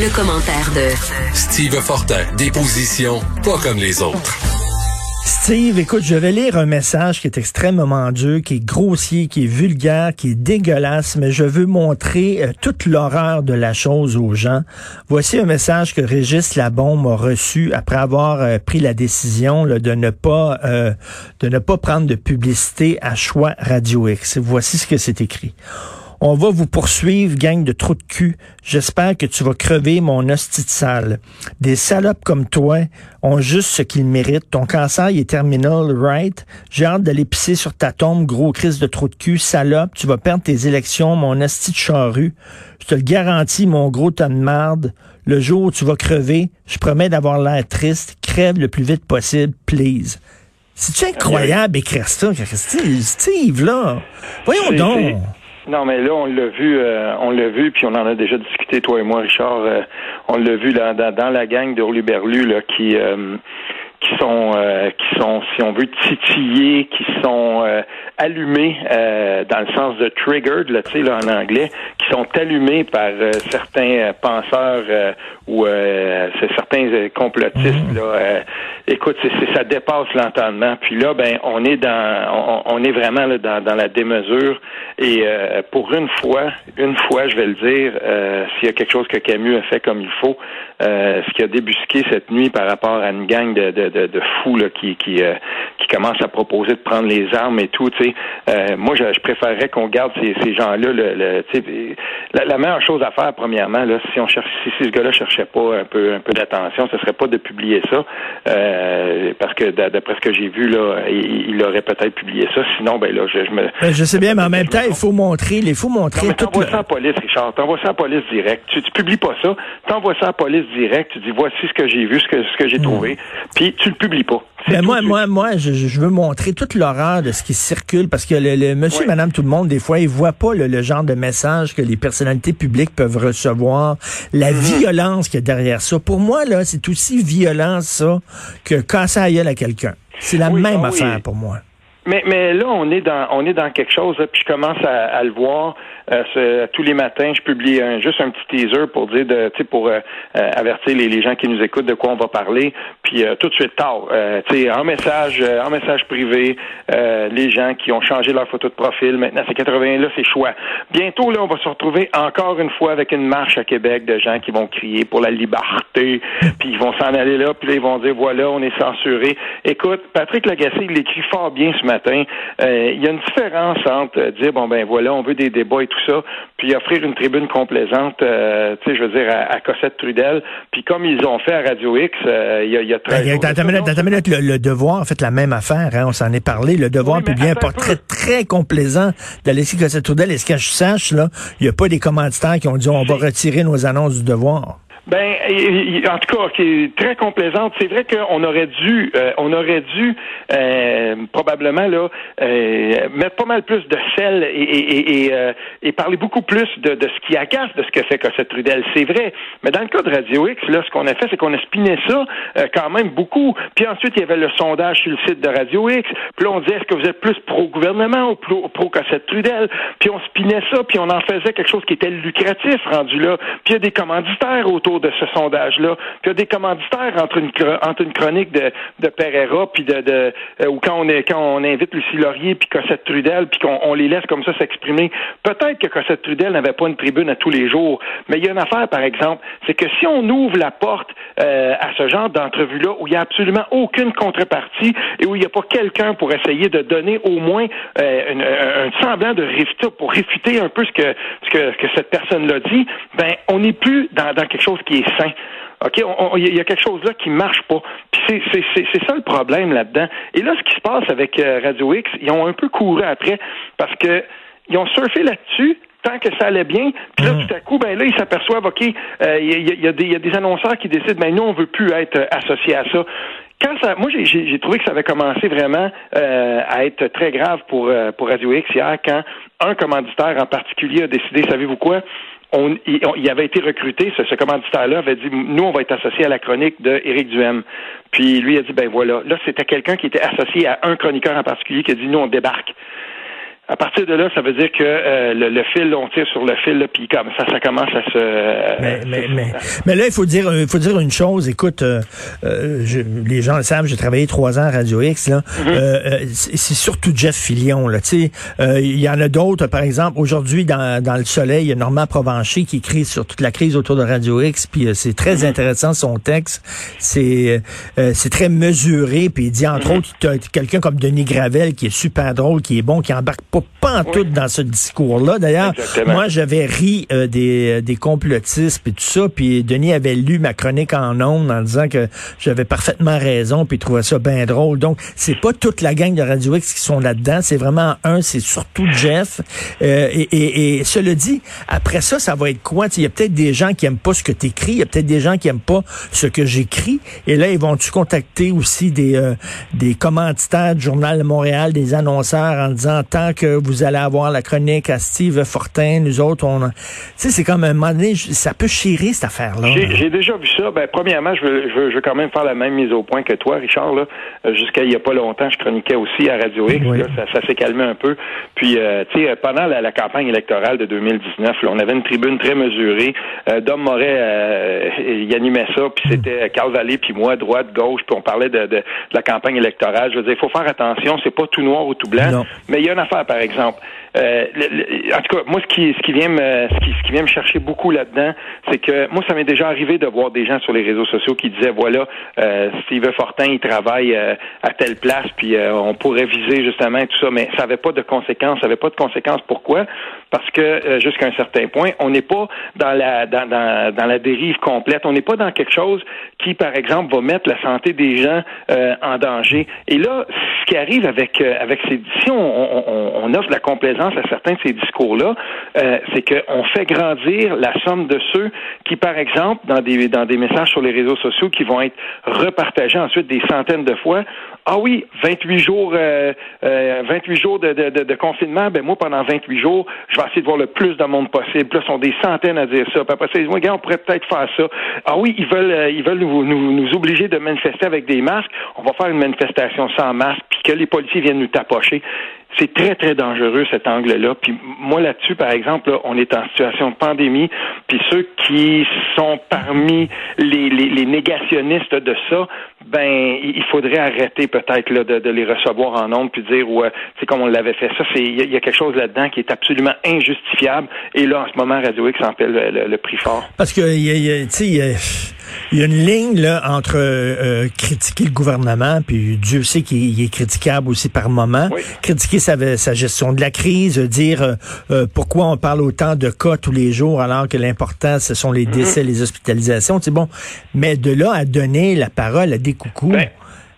Le commentaire de Steve Fortin, des positions pas comme les autres. Steve, écoute, je vais lire un message qui est extrêmement dur, qui est grossier, qui est vulgaire, qui est dégueulasse, mais je veux montrer euh, toute l'horreur de la chose aux gens. Voici un message que Régis Labombe a reçu après avoir euh, pris la décision de ne pas euh, de ne pas prendre de publicité à choix Radio X. Voici ce que c'est écrit. On va vous poursuivre, gang de trous de cul. J'espère que tu vas crever mon hostie de sale. Des salopes comme toi ont juste ce qu'ils méritent. Ton cancer il est terminal, right? J'ai hâte d'aller pisser sur ta tombe, gros crise de trou de cul, salope. Tu vas perdre tes élections, mon hostie de charrue. Je te le garantis, mon gros tas de marde. Le jour où tu vas crever, je promets d'avoir l'air triste. Crève le plus vite possible, please. C'est-tu incroyable écrire ça, Steve, Steve, là? Voyons donc. Non, mais là, on l'a vu, euh, on l'a vu, puis on en a déjà discuté, toi et moi, Richard. Euh, on l'a vu là, dans, la gang de Berlu, là, qui euh, qui sont qui sont, si on veut, titillés, qui sont allumés dans le sens de triggered, là, tu sais, là, en anglais, qui sont allumés par certains penseurs ou certains complotistes. Là, écoute, c'est, ça dépasse l'entendement. Puis là, ben, on est dans, on, est vraiment là, dans, dans la démesure. Et euh, pour une fois, une fois, je vais le dire, euh, s'il y a quelque chose que Camus a fait comme il faut, euh, ce qui a débusqué cette nuit par rapport à une gang de, de, de, fous là, qui qui, qui commencent à proposer de prendre les armes et tout, tu sais, moi, je, je préférerais qu'on garde ces, ces gens-là. Le, le la, la, meilleure chose à faire, premièrement, là, si on cherche, si, ce gars-là cherchait pas un peu un peu d'attention, ce serait pas de publier ça. Euh, parce que d'après ce que j'ai vu, là, il, aurait peut-être publié ça. Sinon, ben là, je, je me. Ben, je sais bien, mais en même temps, il faut montrer, il faut montrer. Non, t'envoies ça à la police, Richard. T'envoies ça à la police direct. Tu, tu publies pas ça. T'envoies ça à la police direct. Tu dis voici ce que j'ai vu, ce que ce que j'ai hmm. trouvé. Puis tu le publies pas. Moi, moi, moi, je, je, veux montrer toute l'horreur de ce qui circule parce que le, monsieur, madame, tout le monde, des fois, ils voient pas le, genre de message que les personnalités publiques peuvent recevoir, la hmm. violence qu'il y a derrière ça. Pour moi, là, c'est aussi violent, ça, que casser à gueule à quelqu'un. C'est la même ah affaire pour moi. Mais, mais là, on est dans on est dans quelque chose, puis je commence à, à le voir. Euh, tous les matins, je publie un, juste un petit teaser pour dire de, pour euh, euh, avertir les, les, gens qui nous écoutent de quoi on va parler. Puis tout de suite tard, en message, en message privé, les gens qui ont changé leur photo de profil, maintenant c'est 80 là, c'est choix. Bientôt là, on va se retrouver encore une fois avec une marche à Québec de gens qui vont crier pour la liberté, puis ils vont s'en aller là, puis là ils vont dire voilà, on est censuré. Écoute, Patrick Lagacé, il écrit fort bien ce matin. il y a une différence entre dire bon ben voilà, on veut des débats et tout ça, puis offrir une tribune complaisante, euh, tu sais, je veux dire, à, Cossette Trudel. Puis comme ils ont fait à Radio X, euh, il y a, y a très... Ben, le, Devoir a fait la même affaire, hein, on s'en est parlé. Le Devoir publie un portrait très complaisant d'Alexis Cossette Trudel. Et ce que je sache, là, il n'y a pas des commanditaires qui ont dit on va retirer nos annonces du Devoir. Ben, en tout cas, qui est très complaisante. C'est vrai qu'on aurait dû, euh, on aurait dû euh, probablement là euh, mettre pas mal plus de sel et, et, et, et parler beaucoup plus de, de, ce qui agace de ce que fait Cossette Trudel. C'est vrai. Mais dans le cas de Radio X, là, ce qu'on a fait, c'est qu'on a spiné ça quand même beaucoup. Puis ensuite, il y avait le sondage sur le site de Radio X. Puis là, on disait est-ce que vous êtes plus pro-gouvernement ou pro, pro Cossette Trudel? Puis on spinait ça, puis on en faisait quelque chose qui était lucratif rendu là. Puis il y a des commanditaires autour de ce sondage-là. Puis il y a des commanditaires entre une, entre une chronique de, de Pereira, puis de, de euh, ou quand on est quand on invite Lucie Laurier puis Cossette Trudel, puis qu'on on les laisse comme ça s'exprimer. Peut-être que Cossette Trudel n'avait pas une tribune à tous les jours, mais il y a une affaire, par exemple, c'est que si on ouvre la porte euh, à ce genre d'entrevue-là où il n'y a absolument aucune contrepartie et où il n'y a pas quelqu'un pour essayer de donner au moins euh, un, semblant de réfuter pour réfuter un peu ce que ce que, que cette personne-là dit, ben on n'est plus dans, dans quelque chose qui est sain. OK, il y a quelque chose là qui marche pas. Puis c'est ça le problème là-dedans. Et là, ce qui se passe avec euh, Radio X, ils ont un peu couru après parce que ils ont surfé là-dessus tant que ça allait bien. Puis là, mmh. tout à coup, ben là, ils s'aperçoivent, OK, euh, il y, a, des annonceurs qui décident, ben nous, on veut plus être associés à ça. Quand ça, moi, j'ai trouvé que ça avait commencé vraiment euh, à être très grave pour, pour Radio X hier, quand un commanditaire en particulier a décidé, savez-vous quoi, on, il, avait été recruté, ce, commanditaire-là avait dit, nous, on va être associé à la chronique de Éric Duhem. Puis lui a dit, ben voilà. Là, c'était quelqu'un qui était associé à un chroniqueur en particulier qui a dit, nous, on débarque. À partir de là, ça veut dire que euh, le, fil, on tire sur le fil, là, puis comme ça, ça commence à se. mais, mais, mais, mais, là, il faut dire, il faut dire une chose. Écoute, euh, euh je, les gens le savent, j'ai travaillé trois ans à Radio X. Là, euh, c'est surtout Jeff Fillion. Là, tu sais, il y en a d'autres. Par exemple, aujourd'hui dans, dans le Soleil, il y a Normand Provencher qui écrit sur toute la crise autour de Radio X. Puis c'est très mm-hmm. intéressant son texte. C'est c'est très mesuré. Puis il dit entre mm-hmm. autres, quelqu'un comme Denis Gravel qui est super drôle, qui est bon, qui embarque pas pas en tout dans ce discours-là. D'ailleurs, moi, j'avais ri euh, des, des complotistes et tout ça, puis Denis avait lu ma chronique en ondes en disant que j'avais parfaitement raison, puis il trouvait ça bien drôle. Donc, c'est pas toute la gang de Radio X qui sont là-dedans, c'est vraiment un, c'est surtout Jeff. Euh, et, et, et, cela dit, après ça, ça va être quoi? Il y a peut-être des gens qui aiment pas ce que tu écris, il y a peut-être des gens qui aiment pas ce que j'écris, et là, ils vont-tu contacter aussi des, euh, des commanditaires du Journal de Montréal, des annonceurs en disant, tant que vous allez avoir la chronique à Steve Fortin, nous autres, on... Tu sais, c'est comme un moment donné, ça peut chérir cette affaire-là. J'ai déjà vu ça. Ben, premièrement, je veux, je, veux, quand même faire la même mise au point que toi, Richard. Là. Euh, jusqu'à il y a pas longtemps, je chroniquais aussi à Radio X. ça, s'est calmé un peu. Puis, euh, tu sais, pendant la, campagne électorale de 2019, on avait une tribune très mesurée. Euh, Dom Moret, il animait ça, puis c'était Carl Vallée, puis moi, droite, gauche, puis on parlait de, de, la campagne électorale. Je veux dire, il faut faire attention, c'est pas tout noir ou tout blanc. Mais il y a une affaire, par exemple, exemple. Euh, en tout cas, moi, ce qui, vient me, ce qui, ce qui vient me chercher beaucoup là-dedans, c'est que moi, ça m'est déjà arrivé de voir des gens sur les réseaux sociaux qui disaient, voilà, euh, Steve Fortin, il travaille euh, à telle place, puis euh, on pourrait viser justement tout ça, mais ça n'avait pas de conséquences. Ça n'avait pas de conséquences. Pourquoi? Parce que jusqu'à un certain point, on n'est pas dans la, dérive complète. On n'est pas dans quelque chose qui, par exemple, va mettre la santé des gens en danger. Et là, ce qui arrive avec ces, si on, on, on offre la complaisance à certains de ces discours-là, euh, c'est qu'on fait grandir la somme de ceux qui, par exemple, dans des, dans des messages sur les réseaux sociaux qui vont être repartagés ensuite des centaines de fois, ah oui, 28 jours, euh, 28 euh, jours de, de, de, confinement, ben moi, pendant 28 jours, je vais essayer de voir le plus de monde possible. Puis là, sont des centaines à dire ça. Puis après ça, ils disent, regarde, on pourrait peut-être faire ça. Ah oui, ils veulent, euh, ils veulent nous, nous, nous, obliger de manifester avec des masques. On va faire une manifestation sans masque, puis que les policiers viennent nous tapocher c'est très, très dangereux cet angle-là. Puis moi là-dessus, par exemple, on est en situation de pandémie, puis ceux qui sont parmi les, les, négationnistes de ça, ben il faudrait arrêter peut-être là, de, les recevoir en nombre puis dire ouais, c'est comme on l'avait fait. Ça, c'est il y, a quelque chose là-dedans qui est absolument injustifiable. Et là, en ce moment, Radio X en paie le, prix fort. Parce que tu sais, il y a une ligne là, entre euh, euh, critiquer le gouvernement, puis Dieu sait qu'il est critiquable aussi par moment, critiquer sa, sa, gestion de la crise, dire euh, pourquoi on parle autant de cas tous les jours alors que l'important, ce sont les mm-hmm. décès, les hospitalisations. C'est bon, mais de là à donner la parole à des coucous... Ben,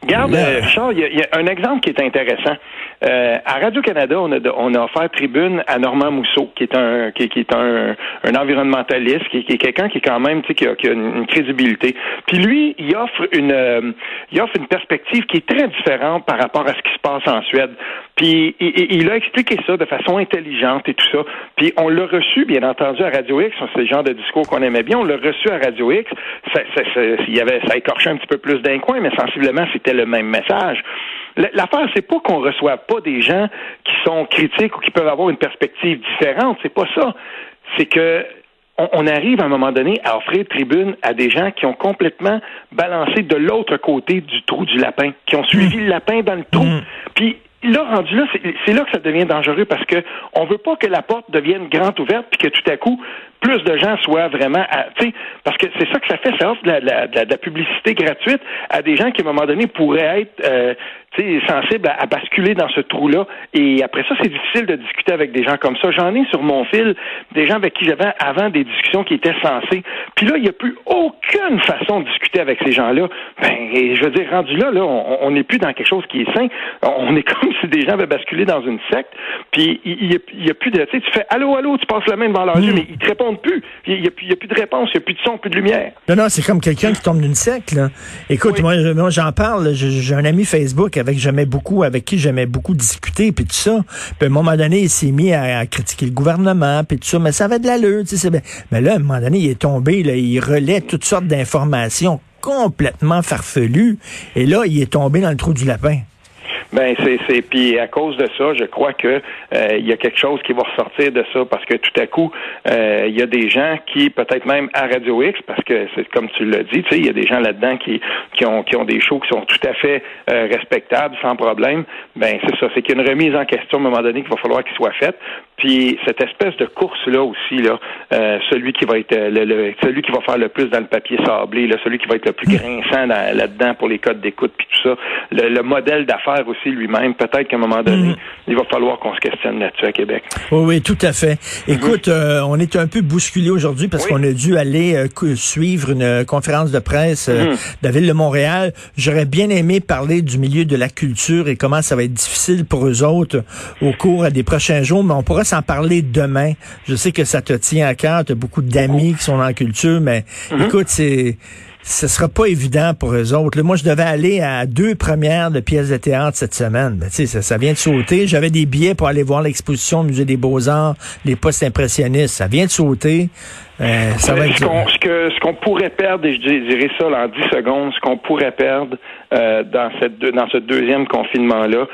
regarde, Charles, il y, a un exemple qui est intéressant. Euh, à Radio-Canada, on a, on a offert tribune à Normand Mousseau, qui est un, qui, est un, un environnementaliste, qui, est quelqu'un qui est quand même, tu sais, qui a, qui a une, crédibilité. Puis lui, il offre une, euh, il offre une perspective qui est très différente par rapport à ce qui se passe en Suède. Puis il, il a expliqué ça de façon intelligente et tout ça. Puis on l'a reçu, bien entendu, à Radio X. C'est le genre de discours qu'on aimait bien. On l'a reçu à Radio X. Ça, ça, ça, il y avait, ça écorchait un petit peu plus d'un coin, mais sensiblement, c'était le même message. L'affaire, c'est pas qu'on reçoive pas des gens qui sont critiques ou qui peuvent avoir une perspective différente. C'est pas ça. C'est que on, arrive à un moment donné à offrir tribune à des gens qui ont complètement balancé de l'autre côté du trou du lapin, qui ont suivi mmh. le lapin dans le trou. Mmh. Puis là, rendu là, c'est là que ça devient dangereux parce que on veut pas que la porte devienne grande ouverte puis que tout à coup, plus de gens soient vraiment, tu sais, parce que c'est ça que ça fait, ça offre de la, de la, publicité gratuite à des gens qui à un moment donné pourraient être, euh, sensibles à, basculer dans ce trou-là. Et après ça, c'est difficile de discuter avec des gens comme ça. J'en ai sur mon fil des gens avec qui j'avais avant des discussions qui étaient sensées. Puis là, il n'y a plus aucune façon de discuter avec ces gens-là. Ben, je veux dire, rendu là, là, on n'est plus dans quelque chose qui est sain. On est comme si des gens avaient basculé dans une secte. Puis il n'y a, plus de, tu sais, tu fais allô, allô, tu passes la main devant leurs yeux, hmm. mais ils te répondent plus. Il n'y a, a, plus de réponse, il n'y a plus de son, plus de lumière. Non, non, c'est comme quelqu'un qui tombe d'une secte, là. Écoute, moi, moi j'en parle. J'ai un ami Facebook avec j'aimais beaucoup, avec qui j'aimais beaucoup discuter, puis tout ça. Puis à un moment donné, il s'est mis à, critiquer le gouvernement, puis tout ça, mais ça avait de l'allure, tu sais. Mais là, à un moment donné, il est tombé, là, il relaie toutes sortes d'informations complètement farfelues, et là, il est tombé dans le trou du lapin. Ben c'est c'est puis à cause de ça, je crois que euh, il y a quelque chose qui va ressortir de ça parce que tout à coup euh, il y a des gens qui peut-être même à Radio X parce que c'est comme tu l'as dit, tu sais, il y a des gens là-dedans qui qui ont qui ont des shows qui sont tout à fait euh, respectables sans problème. Ben c'est ça, c'est qu'il y a une remise en question à un moment donné qu'il va falloir qu'il soit faite. Puis cette espèce de course là aussi là, celui qui va être le, celui qui va faire le plus dans le papier sablé, là, celui qui va être le plus grinçant là-dedans pour les codes d'écoute puis tout ça, le, modèle d'affaires aussi lui-même, peut-être qu'à un moment donné, mhm. il va falloir qu'on se questionne là-dessus à Québec. Oui, oui, tout à fait. Écoute, mhm. euh, on est un peu bousculé aujourd'hui parce qu'on a dû aller euh, suivre une euh, conférence de presse mhm. de la ville de Montréal. J'aurais bien aimé parler du milieu de la culture et comment ça va être difficile pour eux autres au cours des prochains jours, mais on pourra s'en parler demain. Je sais que ça te tient à cœur, tu as beaucoup d'amis qui sont dans la culture, mais écoute, c'est ce sera pas évident pour eux autres. moi, je devais aller à deux premières de pièces de théâtre cette semaine. Ben, ça, ça vient de sauter. J'avais des billets pour aller voir l'exposition au Musée des Beaux-Arts, les postes impressionnistes. Ça vient de sauter. Euh, ça va ce qu'on ce qu'on pourrait perdre, et je dirais ça en 10 secondes, ce qu'on pourrait perdre euh, dans cette dans ce deuxième confinement là,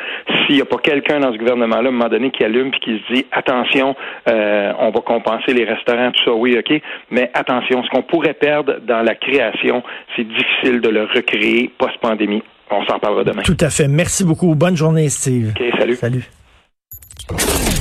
s'il n'y a pas quelqu'un dans ce gouvernement là, à un moment donné qui allume puis qui se dit attention, euh, on va compenser les restaurants, tout ça, oui, ok, mais attention, ce qu'on pourrait perdre dans la création, c'est difficile de le recréer post-pandémie. On s'en parlera demain. Tout à fait. Merci beaucoup. Bonne journée, Steve. OK, salut. Salut.